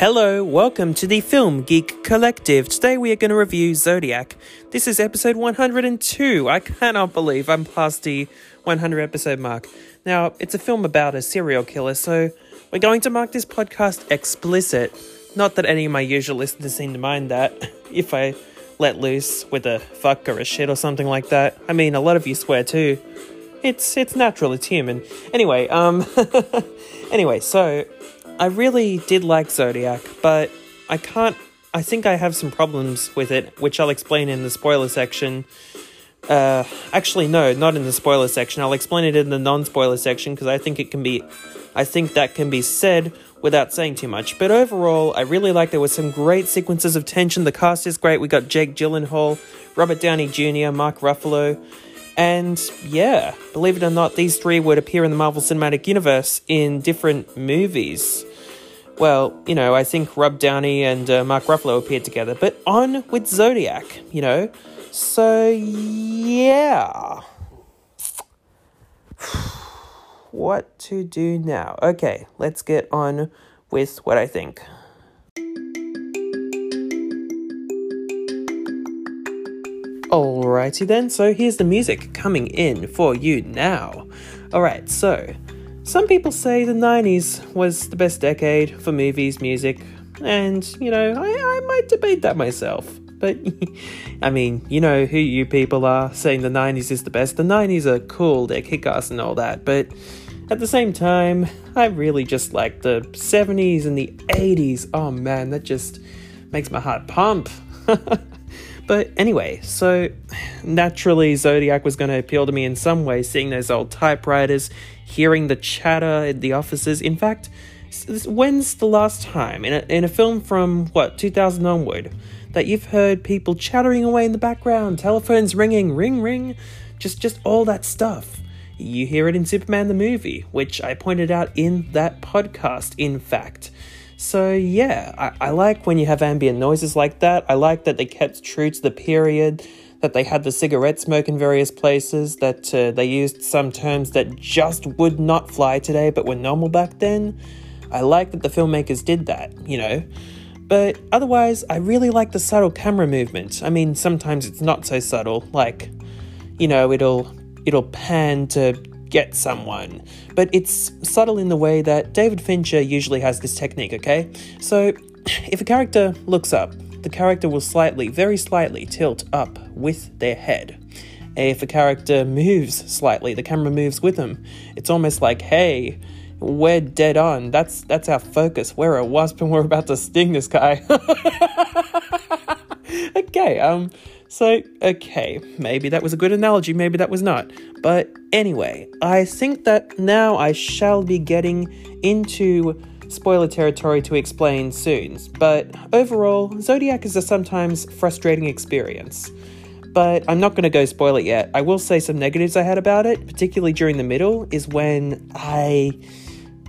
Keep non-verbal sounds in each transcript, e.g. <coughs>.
Hello, welcome to the Film Geek Collective. Today we are going to review Zodiac. This is episode 102. I cannot believe I'm past the 100 episode mark. Now, it's a film about a serial killer, so we're going to mark this podcast explicit. Not that any of my usual listeners seem to mind that, if I let loose with a fuck or a shit or something like that. I mean, a lot of you swear too. It's it's natural, it's human. Anyway, um <laughs> anyway, so I really did like Zodiac, but I can't. I think I have some problems with it, which I'll explain in the spoiler section. Uh, actually, no, not in the spoiler section. I'll explain it in the non-spoiler section because I think it can be. I think that can be said without saying too much. But overall, I really like there were some great sequences of tension. The cast is great. We got Jake Gyllenhaal, Robert Downey Jr., Mark Ruffalo. And yeah, believe it or not, these three would appear in the Marvel Cinematic Universe in different movies. Well, you know, I think Rob Downey and uh, Mark Ruffalo appeared together, but on with Zodiac, you know? So, yeah. <sighs> what to do now? Okay, let's get on with what I think. Alrighty then, so here's the music coming in for you now. Alright, so some people say the 90s was the best decade for movies, music, and, you know, I, I might debate that myself. But, <laughs> I mean, you know who you people are saying the 90s is the best. The 90s are cool, they're kick ass and all that, but at the same time, I really just like the 70s and the 80s. Oh man, that just makes my heart pump. <laughs> But anyway, so <sighs> naturally, Zodiac was going to appeal to me in some way, seeing those old typewriters, hearing the chatter in the offices. In fact, when's the last time in a, in a film from what 2000 onward that you've heard people chattering away in the background, telephones ringing, ring ring, just just all that stuff. You hear it in Superman the movie, which I pointed out in that podcast. In fact. So yeah, I, I like when you have ambient noises like that. I like that they kept true to the period, that they had the cigarette smoke in various places, that uh, they used some terms that just would not fly today but were normal back then. I like that the filmmakers did that, you know. But otherwise, I really like the subtle camera movement. I mean, sometimes it's not so subtle, like, you know, it'll it'll pan to get someone. But it's subtle in the way that David Fincher usually has this technique, okay? So, <clears throat> if a character looks up, the character will slightly, very slightly, tilt up with their head. If a character moves slightly, the camera moves with them. It's almost like, hey, we're dead on. That's that's our focus. We're a wasp and we're about to sting this guy. <laughs> okay, um, so, okay, maybe that was a good analogy, maybe that was not. But anyway, I think that now I shall be getting into spoiler territory to explain soon. But overall, Zodiac is a sometimes frustrating experience. But I'm not going to go spoil it yet. I will say some negatives I had about it, particularly during the middle, is when I.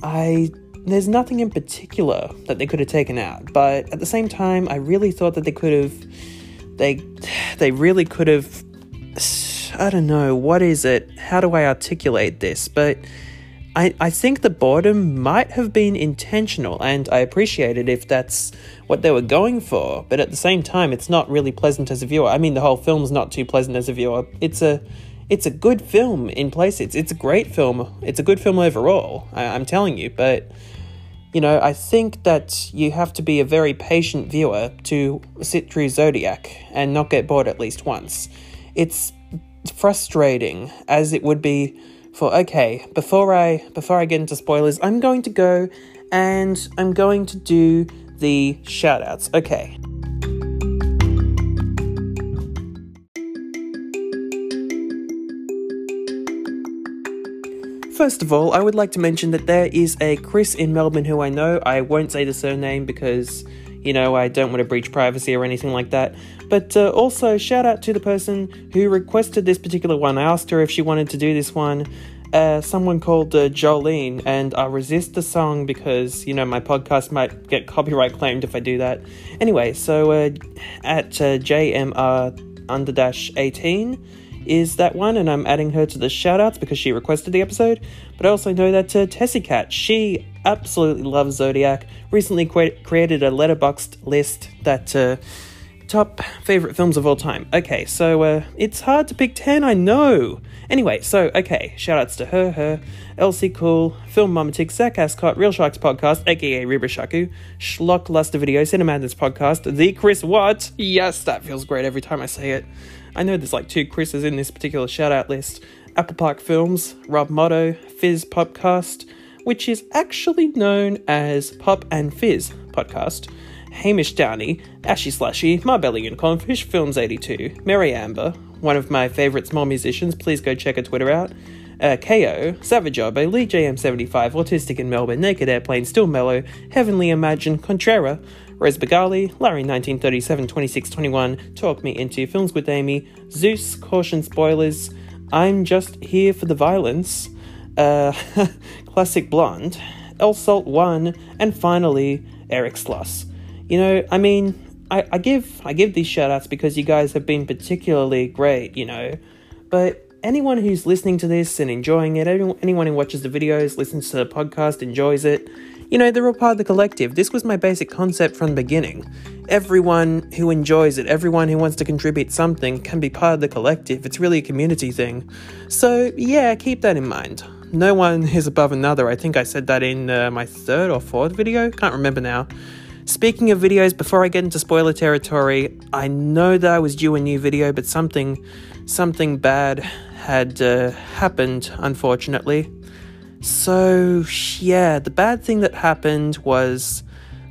I there's nothing in particular that they could have taken out, but at the same time, I really thought that they could have they they really could have I don't know what is it how do I articulate this but I, I think the boredom might have been intentional and I appreciate it if that's what they were going for but at the same time it's not really pleasant as a viewer. I mean the whole film's not too pleasant as a viewer. It's a it's a good film in places. It's a great film. It's a good film overall I, I'm telling you but you know, I think that you have to be a very patient viewer to sit through Zodiac and not get bored at least once. It's frustrating as it would be for okay, before I before I get into spoilers, I'm going to go and I'm going to do the shoutouts. Okay. First of all, I would like to mention that there is a Chris in Melbourne who I know. I won't say the surname because, you know, I don't want to breach privacy or anything like that. But uh, also, shout out to the person who requested this particular one. I asked her if she wanted to do this one. Uh, someone called uh, Jolene, and I resist the song because, you know, my podcast might get copyright claimed if I do that. Anyway, so uh, at uh, JMR under dash 18, is that one, and I'm adding her to the shoutouts because she requested the episode. But I also know that uh, Tessie Cat, she absolutely loves Zodiac. Recently cre- created a Letterboxd list that uh, top favorite films of all time. Okay, so uh, it's hard to pick 10, I know. Anyway, so, okay, shout outs to her, her, Elsie Cool, Film Momatic, Zach Ascot, Real Sharks Podcast, aka Ribashaku, Schlock Luster Video, Cinemadness Podcast, The Chris Watt. Yes, that feels great every time I say it. I know there's like two Chris's in this particular shout out list. Apple Park Films, Rob Motto, Fizz Podcast, which is actually known as Pop and Fizz Podcast. Hamish Downey, Ashy Slashy, Marbelly Unicorn, Fish Films 82, Mary Amber, one of my favourite small musicians, please go check her Twitter out. Uh, KO, Savage Obo, Lee JM75, Autistic in Melbourne, Naked Airplane, Still Mellow, Heavenly Imagine, Contrera, Rose Bagali, Larry 1937 2621, Talk Me Into, Films with Amy, Zeus, Caution Spoilers, I'm Just Here for the Violence, uh, <laughs> Classic Blonde, El Salt 1, and finally, Eric Sloss. You know, I mean, I, I give I give these shoutouts because you guys have been particularly great, you know. But anyone who's listening to this and enjoying it, anyone who watches the videos, listens to the podcast, enjoys it, you know, they're all part of the collective. This was my basic concept from the beginning. Everyone who enjoys it, everyone who wants to contribute something can be part of the collective. It's really a community thing. So, yeah, keep that in mind. No one is above another. I think I said that in uh, my third or fourth video. Can't remember now. Speaking of videos, before I get into spoiler territory, I know that I was due a new video, but something, something bad had uh, happened, unfortunately. So yeah, the bad thing that happened was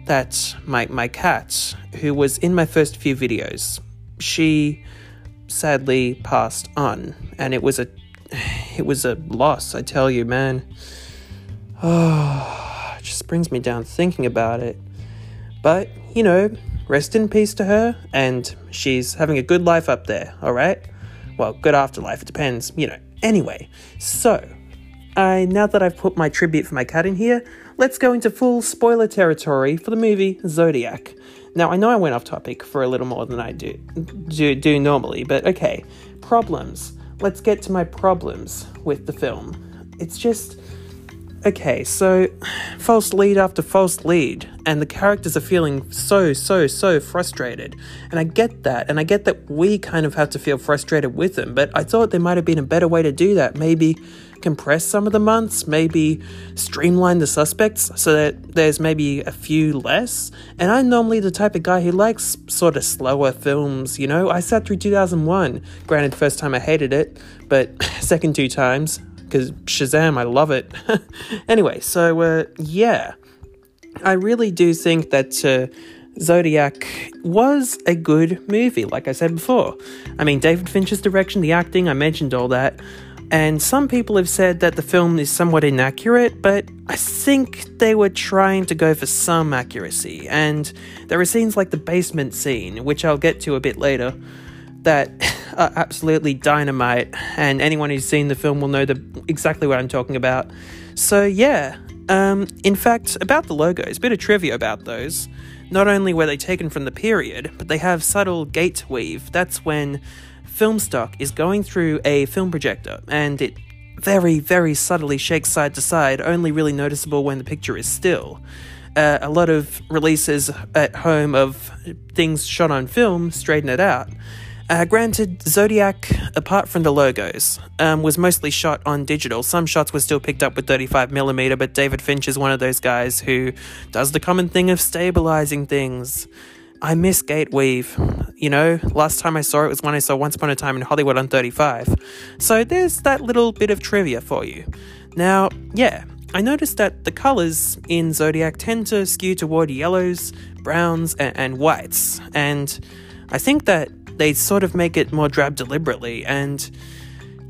that my my cat, who was in my first few videos, she sadly passed on, and it was a it was a loss. I tell you, man. Oh, <sighs> it just brings me down thinking about it. But, you know, rest in peace to her, and she's having a good life up there, alright? Well, good afterlife, it depends, you know. Anyway, so, I now that I've put my tribute for my cat in here, let's go into full spoiler territory for the movie Zodiac. Now, I know I went off topic for a little more than I do, do, do normally, but okay. Problems. Let's get to my problems with the film. It's just okay, so false lead after false lead, and the characters are feeling so, so, so frustrated. And I get that, and I get that we kind of have to feel frustrated with them, but I thought there might have been a better way to do that. Maybe compress some of the months, maybe streamline the suspects so that there's maybe a few less. And I'm normally the type of guy who likes sort of slower films, you know? I sat through 2001. Granted, first time I hated it, but <laughs> second two times, because Shazam, I love it. <laughs> anyway, so uh, yeah, I really do think that uh, Zodiac was a good movie, like I said before. I mean, David Fincher's direction, the acting, I mentioned all that. And some people have said that the film is somewhat inaccurate, but I think they were trying to go for some accuracy. And there are scenes like the basement scene, which I'll get to a bit later, that are absolutely dynamite, and anyone who's seen the film will know the, exactly what I'm talking about. So, yeah, um, in fact, about the logos, a bit of trivia about those. Not only were they taken from the period, but they have subtle gate weave. That's when film stock is going through a film projector and it very, very subtly shakes side to side, only really noticeable when the picture is still. Uh, a lot of releases at home of things shot on film straighten it out. Uh, granted, Zodiac, apart from the logos, um, was mostly shot on digital. Some shots were still picked up with 35mm, but David Finch is one of those guys who does the common thing of stabilizing things. I miss Gate Weave. You know, last time I saw it was when I saw Once Upon a Time in Hollywood on 35. So there's that little bit of trivia for you. Now, yeah, I noticed that the colours in Zodiac tend to skew toward yellows, browns, and, and whites, and I think that they sort of make it more drab deliberately. And,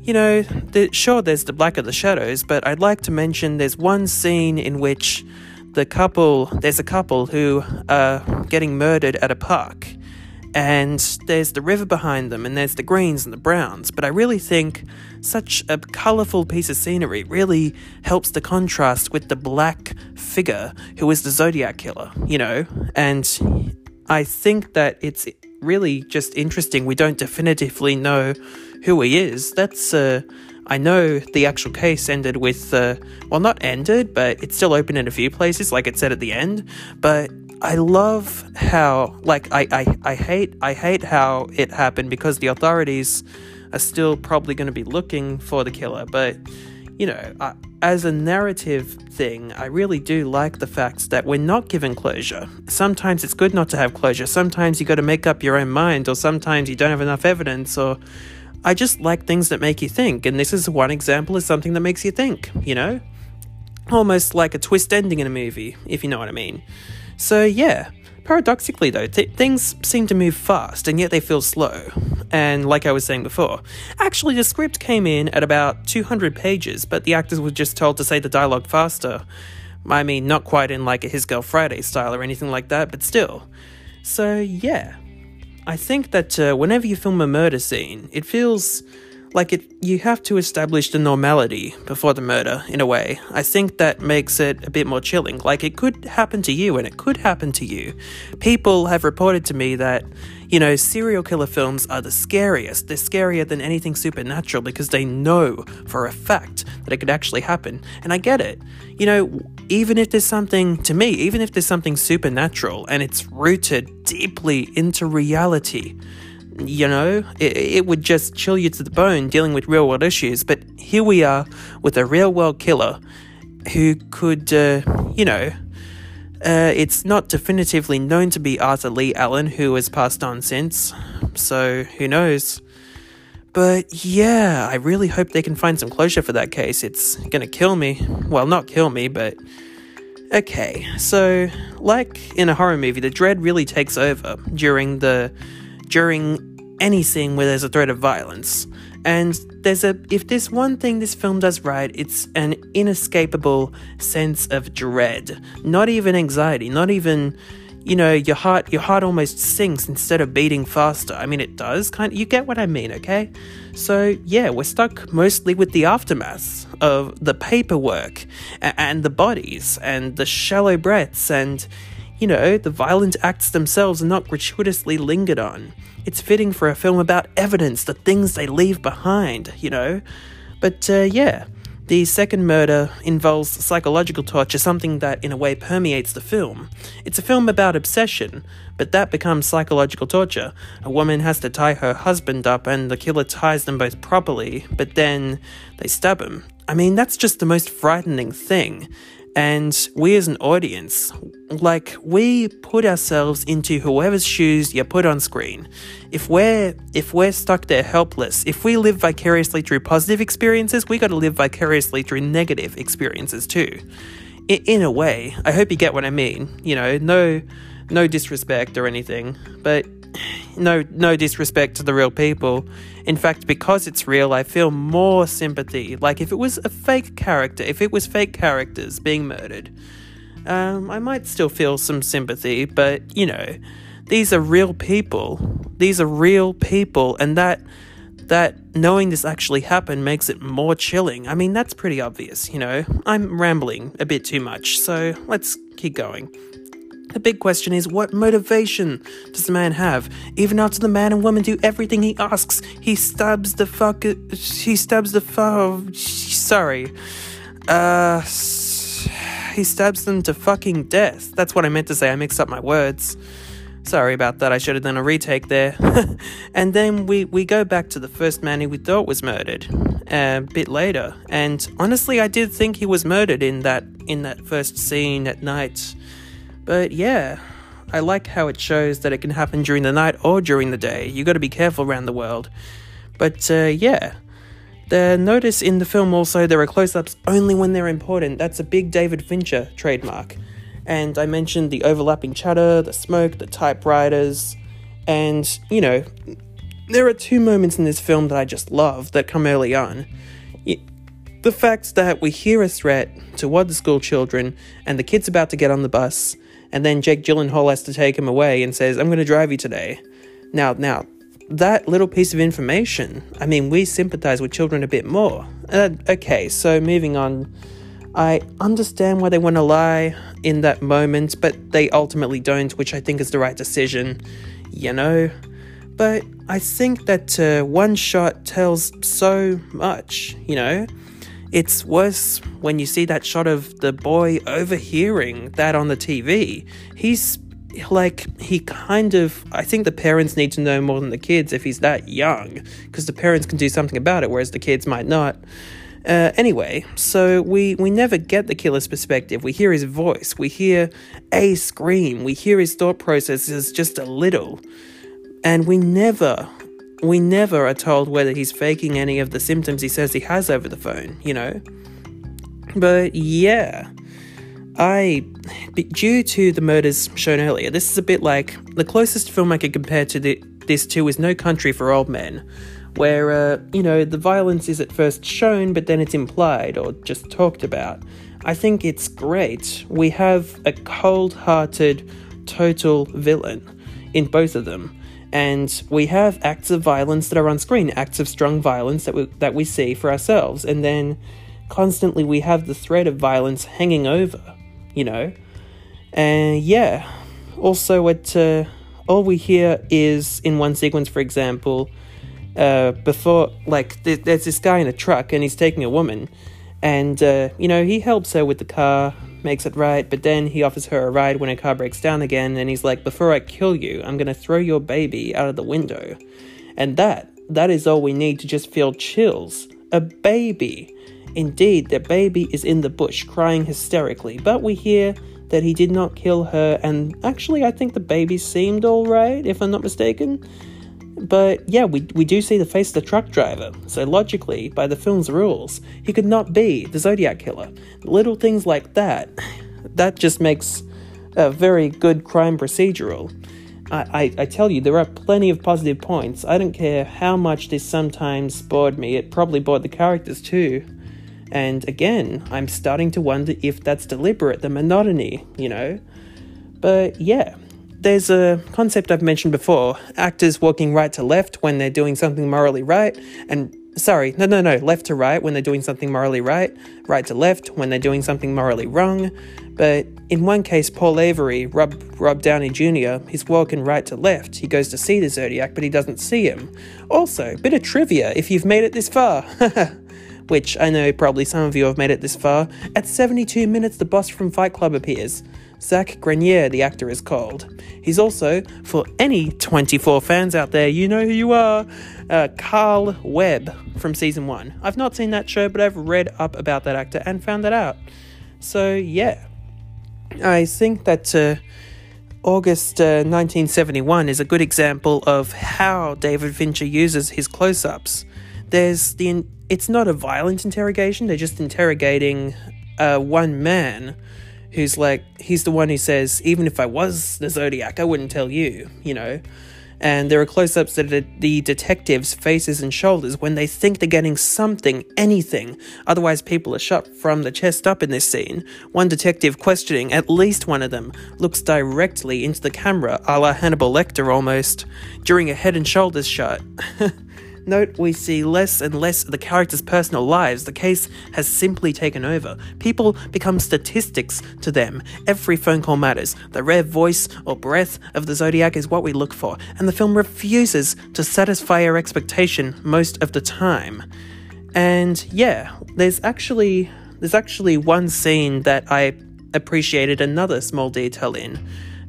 you know, the, sure, there's the black of the shadows, but I'd like to mention there's one scene in which the couple, there's a couple who are getting murdered at a park. And there's the river behind them, and there's the greens and the browns. But I really think such a colourful piece of scenery really helps the contrast with the black figure who is the Zodiac killer, you know? And I think that it's really just interesting. We don't definitively know who he is. That's, uh, I know the actual case ended with, uh, well, not ended, but it's still open in a few places, like it said at the end. But I love how, like, I, I, I hate, I hate how it happened because the authorities are still probably going to be looking for the killer. But, you know, I, as a narrative thing, I really do like the fact that we're not given closure. Sometimes it's good not to have closure. Sometimes you got to make up your own mind, or sometimes you don't have enough evidence, or I just like things that make you think, and this is one example of something that makes you think, you know? Almost like a twist ending in a movie, if you know what I mean. So, yeah. Paradoxically, though, th- things seem to move fast, and yet they feel slow. And like I was saying before, actually, the script came in at about 200 pages, but the actors were just told to say the dialogue faster. I mean, not quite in like a His Girl Friday style or anything like that, but still. So, yeah. I think that uh, whenever you film a murder scene, it feels like it you have to establish the normality before the murder in a way. I think that makes it a bit more chilling. Like it could happen to you and it could happen to you. People have reported to me that you know, serial killer films are the scariest. They're scarier than anything supernatural because they know for a fact that it could actually happen. And I get it. You know, even if there's something, to me, even if there's something supernatural and it's rooted deeply into reality, you know, it, it, would just chill you to the bone dealing with real world issues. But here we are with a real world killer who could, uh, you know, uh, it's not definitively known to be Arthur Leigh Allen, who has passed on since, so who knows. But yeah, I really hope they can find some closure for that case. It's gonna kill me. Well, not kill me, but. Okay, so, like in a horror movie, the dread really takes over during the. During any scene where there's a threat of violence. And there's a if there's one thing this film does right, it's an inescapable sense of dread. Not even anxiety, not even you know, your heart your heart almost sinks instead of beating faster. I mean it does kind of, you get what I mean, okay? So, yeah, we're stuck mostly with the aftermath of the paperwork and the bodies and the shallow breaths and you know, the violent acts themselves are not gratuitously lingered on. It's fitting for a film about evidence, the things they leave behind, you know? But uh, yeah, the second murder involves psychological torture, something that in a way permeates the film. It's a film about obsession, but that becomes psychological torture. A woman has to tie her husband up, and the killer ties them both properly, but then they stab him. I mean, that's just the most frightening thing. And we as an audience, like we put ourselves into whoever's shoes you put on screen. If we're if we're stuck there helpless, if we live vicariously through positive experiences, we got to live vicariously through negative experiences too. In, in a way, I hope you get what I mean. You know, no no disrespect or anything, but no no disrespect to the real people. In fact, because it's real, I feel more sympathy. Like if it was a fake character, if it was fake characters being murdered, um, I might still feel some sympathy. But you know, these are real people. These are real people, and that that knowing this actually happened makes it more chilling. I mean, that's pretty obvious, you know. I'm rambling a bit too much, so let's keep going. The big question is what motivation does the man have? Even after the man and woman do everything he asks, he stabs the fuck. He stabs the fuck. Sorry. Uh. He stabs them to fucking death. That's what I meant to say. I mixed up my words. Sorry about that. I should have done a retake there. <laughs> and then we, we go back to the first man who we thought was murdered a bit later. And honestly, I did think he was murdered in that in that first scene at night. But yeah, I like how it shows that it can happen during the night or during the day. You got to be careful around the world. But uh, yeah, the notice in the film also there are close-ups only when they're important. That's a big David Fincher trademark. And I mentioned the overlapping chatter, the smoke, the typewriters, and you know, there are two moments in this film that I just love that come early on. The fact that we hear a threat toward the school children, and the kid's about to get on the bus, and then Jake Gyllenhaal has to take him away and says, I'm going to drive you today. Now, now, that little piece of information, I mean, we sympathize with children a bit more. Uh, okay, so moving on. I understand why they want to lie in that moment, but they ultimately don't, which I think is the right decision, you know? But I think that uh, one shot tells so much, you know? It's worse when you see that shot of the boy overhearing that on the TV. He's like, he kind of. I think the parents need to know more than the kids if he's that young, because the parents can do something about it, whereas the kids might not. Uh, anyway, so we, we never get the killer's perspective. We hear his voice, we hear a scream, we hear his thought processes just a little, and we never we never are told whether he's faking any of the symptoms he says he has over the phone, you know? But yeah, I, due to the murders shown earlier, this is a bit like the closest film I could compare to the, this to is No Country for Old Men, where, uh, you know, the violence is at first shown, but then it's implied or just talked about. I think it's great. We have a cold hearted, total villain in both of them and we have acts of violence that are on screen, acts of strong violence that we, that we see for ourselves, and then constantly we have the threat of violence hanging over, you know. And yeah, also what uh, all we hear is in one sequence, for example, uh, before like th- there's this guy in a truck and he's taking a woman, and uh, you know he helps her with the car makes it right, but then he offers her a ride when her car breaks down again, and he's like, Before I kill you, I'm gonna throw your baby out of the window. And that, that is all we need to just feel chills. A baby. Indeed, the baby is in the bush crying hysterically, but we hear that he did not kill her, and actually, I think the baby seemed alright, if I'm not mistaken. But yeah, we, we do see the face of the truck driver, so logically, by the film's rules, he could not be the Zodiac Killer. Little things like that, that just makes a very good crime procedural. I, I, I, tell you, there are plenty of positive points. I don't care how much this sometimes bored me, it probably bored the characters too. And again, I'm starting to wonder if that's deliberate, the monotony, you know? But yeah, there's a concept I've mentioned before actors walking right to left when they're doing something morally right, and sorry, no, no, no, left to right when they're doing something morally right, right to left when they're doing something morally wrong. But in one case, Paul Avery, Rob, Rob Downey Jr., he's walking right to left. He goes to see the Zodiac, but he doesn't see him. Also, bit of trivia if you've made it this far. <laughs> Which I know probably some of you have made it this far. At 72 minutes, the boss from Fight Club appears. Zach Grenier, the actor, is called. He's also, for any 24 fans out there, you know who you are, uh, Carl Webb from season 1. I've not seen that show, but I've read up about that actor and found that out. So, yeah. I think that uh, August uh, 1971 is a good example of how David Fincher uses his close ups. There's the. It's not a violent interrogation, they're just interrogating uh, one man who's like, he's the one who says, even if I was the Zodiac, I wouldn't tell you, you know? And there are close ups of the detectives' faces and shoulders when they think they're getting something, anything. Otherwise, people are shot from the chest up in this scene. One detective questioning at least one of them looks directly into the camera, a la Hannibal Lecter almost, during a head and shoulders shot. <laughs> Note we see less and less of the characters' personal lives. The case has simply taken over. People become statistics to them. Every phone call matters. The rare voice or breath of the Zodiac is what we look for, and the film refuses to satisfy our expectation most of the time. And yeah, there's actually there's actually one scene that I appreciated another small detail in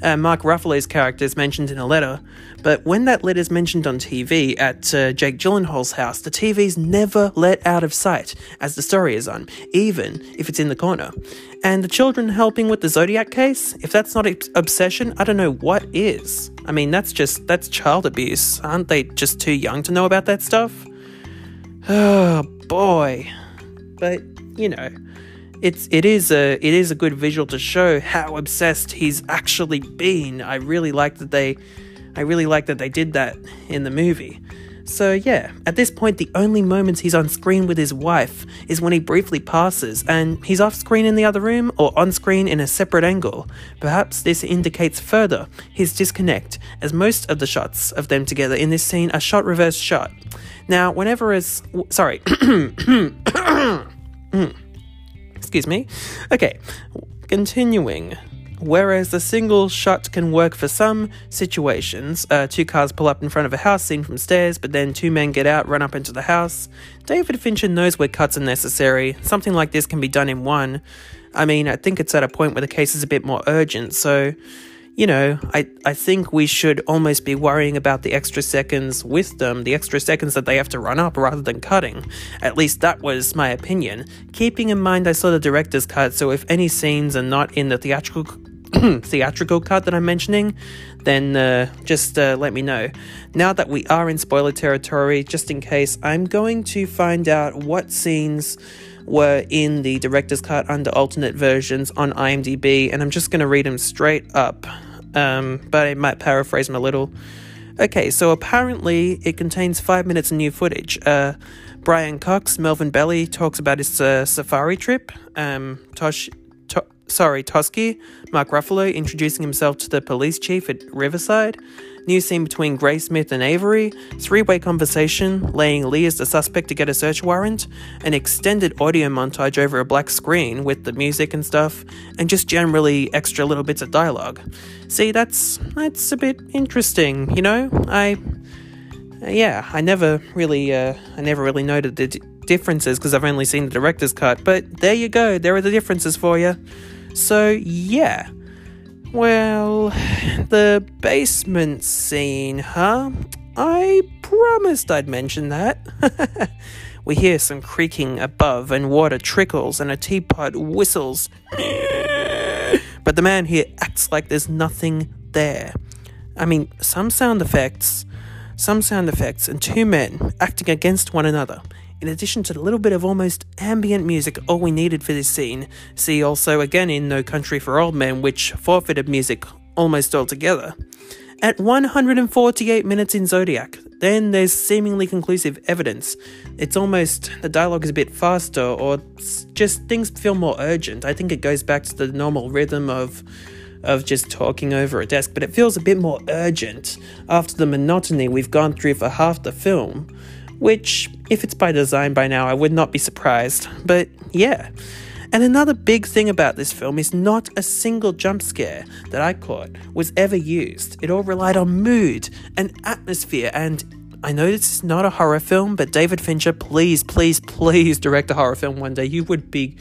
uh, Mark Ruffalo's character is mentioned in a letter, but when that letter is mentioned on TV at uh, Jake Gyllenhaal's house, the TV's never let out of sight as the story is on, even if it's in the corner. And the children helping with the Zodiac case, if that's not obsession, I don't know what is. I mean, that's just that's child abuse. Aren't they just too young to know about that stuff? <sighs> Oh boy. But, you know, it's it is a it is a good visual to show how obsessed he's actually been. I really like that they I really like that they did that in the movie. So yeah, at this point the only moments he's on screen with his wife is when he briefly passes and he's off screen in the other room or on screen in a separate angle. Perhaps this indicates further his disconnect as most of the shots of them together in this scene are shot reverse shot. Now, whenever as sorry, <coughs> <coughs> <coughs> Excuse me. Okay, continuing. Whereas the single shot can work for some situations, uh, two cars pull up in front of a house seen from stairs, but then two men get out, run up into the house. David Fincher knows where cuts are necessary. Something like this can be done in one. I mean, I think it's at a point where the case is a bit more urgent, so you know, I, I think we should almost be worrying about the extra seconds with them, the extra seconds that they have to run up rather than cutting. At least that was my opinion. Keeping in mind I saw the director's cut, so if any scenes are not in the theatrical <clears throat> theatrical cut that I'm mentioning, then uh, just uh, let me know. Now that we are in spoiler territory, just in case, I'm going to find out what scenes were in the director's cut under alternate versions on IMDb, and I'm just going to read them straight up, um, but I might paraphrase them a little. Okay, so apparently it contains five minutes of new footage. Uh, Brian Cox, Melvin Belli talks about his uh, safari trip. Um, Tosh, to- sorry, Toschi, Mark Ruffalo introducing himself to the police chief at Riverside. New scene between Graysmith and Avery, three way conversation laying Leigh as the suspect to get a search warrant, an extended audio montage over a black screen with the music and stuff, and just generally extra little bits of dialogue. See, that's that's a bit interesting, you know? I yeah, I never really uh, I never really noted the d- differences because I've only seen the director's cut, but there you go, there are the differences for you. So, yeah. Well, the basement scene, huh? I promised I'd mention that. <laughs> we hear some creaking above, and water trickles, and a teapot whistles. <laughs> but the man here acts like there's nothing there. I mean, some sound effects, some sound effects, and two men acting against one another in addition to the little bit of almost ambient music, all we needed for this scene. See also again in No Country for Old Men, which forfeited music almost altogether. At 148 minutes in Zodiac, then there's seemingly conclusive evidence. It's almost the dialogue is a bit faster, or just things feel more urgent. I think it goes back to the normal rhythm of of just talking over a desk, but it feels a bit more urgent after the monotony we've gone through for half the film which, if it's by design by now, I would not be surprised. But yeah. And another big thing about this film is not a single jump scare that I caught was ever used. It all relied on mood and atmosphere and I know this is not a horror film, but David Fincher, please, please, please direct a horror film one day. You would be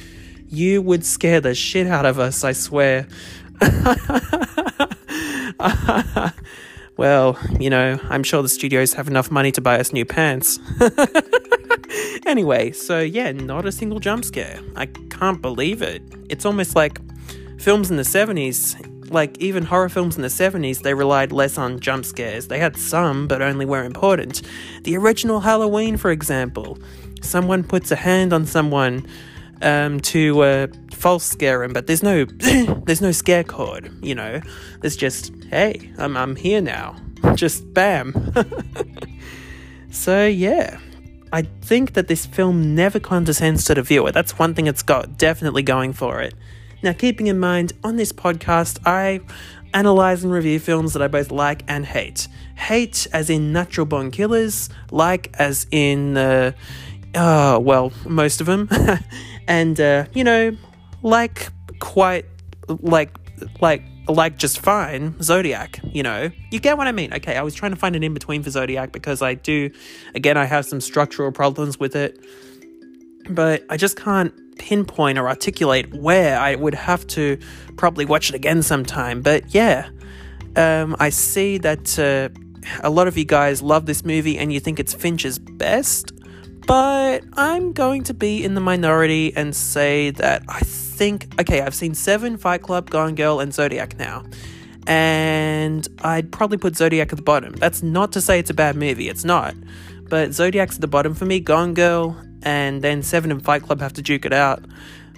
you would scare the shit out of us, I swear. <laughs> Well, you know, I'm sure the studios have enough money to buy us new pants. <laughs> anyway, so yeah, not a single jump scare. I can't believe it. It's almost like films in the 70s, like even horror films in the 70s, they relied less on jump scares. They had some, but only where important. The original Halloween, for example, someone puts a hand on someone um, to uh, false scare him, but there's no <coughs> there's no scare code, you know. There's just hey, I'm I'm here now. <laughs> Just bam. <laughs> so yeah. I think that this film never condescends to the viewer. That's one thing it's got definitely going for it. Now, keeping in mind, on this podcast, I analyze and review films that I both like and hate. Hate as in natural born killers, like as in, uh, uh well, most of them. <laughs> and uh, you know, like quite like like like just fine Zodiac, you know. You get what I mean? Okay, I was trying to find an in between for Zodiac because I do again I have some structural problems with it. But I just can't pinpoint or articulate where I would have to probably watch it again sometime. But yeah, um, I see that uh, a lot of you guys love this movie and you think it's Fincher's best but I'm going to be in the minority and say that I think, okay, I've seen Seven, Fight Club, Gone Girl, and Zodiac now. And I'd probably put Zodiac at the bottom. That's not to say it's a bad movie, it's not. But Zodiac's at the bottom for me, Gone Girl, and then Seven and Fight Club have to duke it out.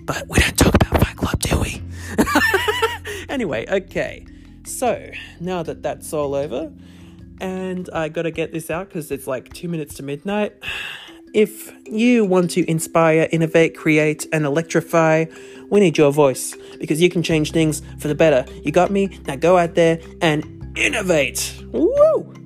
But we don't talk about Fight Club, do we? <laughs> anyway, okay. So, now that that's all over, and I gotta get this out because it's like two minutes to midnight. If you want to inspire, innovate, create, and electrify, we need your voice because you can change things for the better. You got me? Now go out there and innovate. Woo!